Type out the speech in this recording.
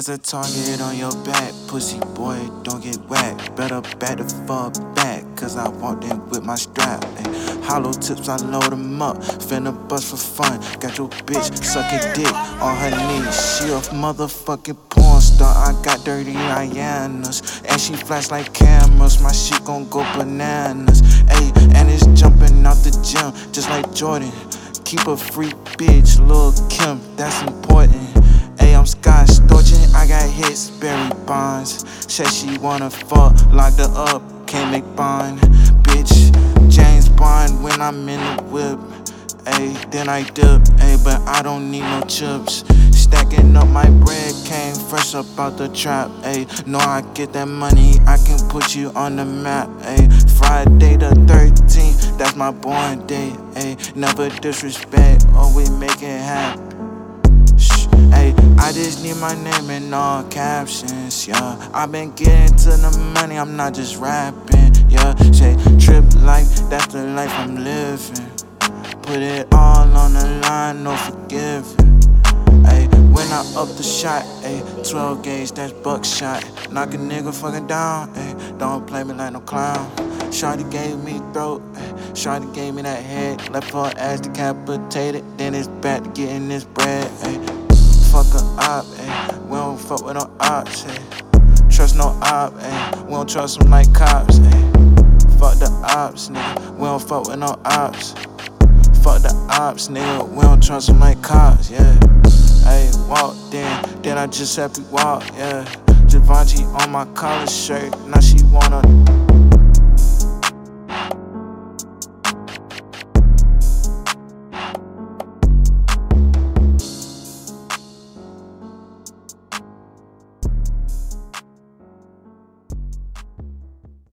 There's a target on your back, pussy boy, don't get whacked. Better back the fuck back, cause I walked in with my strap. Ay, hollow tips, I load them up. Finna bust for fun. Got your bitch sucking dick on her knees. She a motherfucking porn star. I got dirty Ianas, and she flash like cameras. My shit gon' go bananas. Ay, and it's jumping out the gym, just like Jordan. Keep a freak bitch, Lil Kim, that's important. Hits, Barry Bonds. Said she wanna fuck, locked her up, can't make bond. Bitch, James Bond when I'm in the whip. Ayy, then I dip, ayy, but I don't need no chips. Stacking up my bread, came fresh up out the trap, ayy. Know I get that money, I can put you on the map, ayy. Friday the 13th, that's my born day, ayy. Never disrespect, always make it happen. Shh, Hey, I just need my name all captions, yeah. i been getting to the money, I'm not just rapping, yeah. Say, trip life, that's the life I'm living. Put it all on the line, no forgiving. Hey, when I up the shot, hey, 12 gauge, that's buckshot. Knock a nigga fucking down, hey, don't play me like no clown. Shawty gave me throat, ay, Shawty gave me that head. Left her ass decapitated, then it's back to getting this bread, ay fuck a op, ayy. Fuck with no ops, ayy. Trust no op, ayy. We don't trust them like cops, ayy. Fuck the ops, nigga. We don't fuck with no ops. Fuck the ops, nigga. We don't trust them like cops, yeah. Ayy, walked in, then I just happy walk, yeah. Givenchy on my collar shirt, now she wanna